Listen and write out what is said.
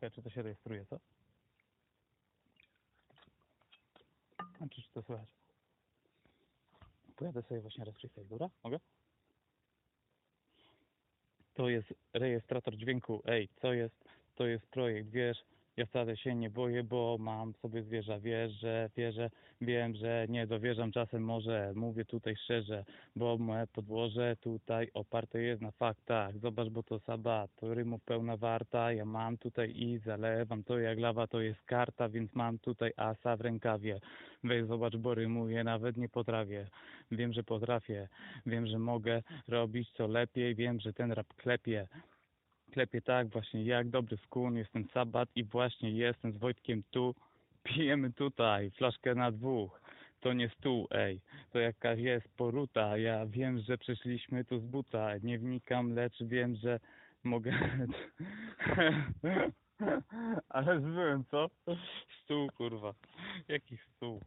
Ciekawe, czy to się rejestruje, co? Znaczy, czy to słychać? Pojadę sobie właśnie raz freestyle, dobra? Mogę? To jest rejestrator dźwięku. Ej, co jest? To jest projekt, wiesz? Ja wcale się nie boję, bo mam sobie zwierza. Wiesz, że wierzę, wiem, że nie dowierzam czasem może. Mówię tutaj szczerze, bo moje podłoże tutaj oparte jest na faktach. Zobacz, bo to sabat, to rymów pełna warta. Ja mam tutaj i zalewam to jak lawa, to jest karta, więc mam tutaj asa w rękawie. Weź zobacz, bo rymuję, nawet nie potrafię. Wiem, że potrafię, wiem, że mogę robić co lepiej, wiem, że ten rap klepie. Klepie tak właśnie jak dobry skun, jestem sabat i właśnie jestem z Wojtkiem tu. Pijemy tutaj, flaszkę na dwóch. To nie stół, ej, to jakaś jest poruta. Ja wiem, że przeszliśmy tu z buta. Nie wnikam, lecz wiem, że mogę. Ale zbyłem, co? Stół, kurwa. Jaki stół?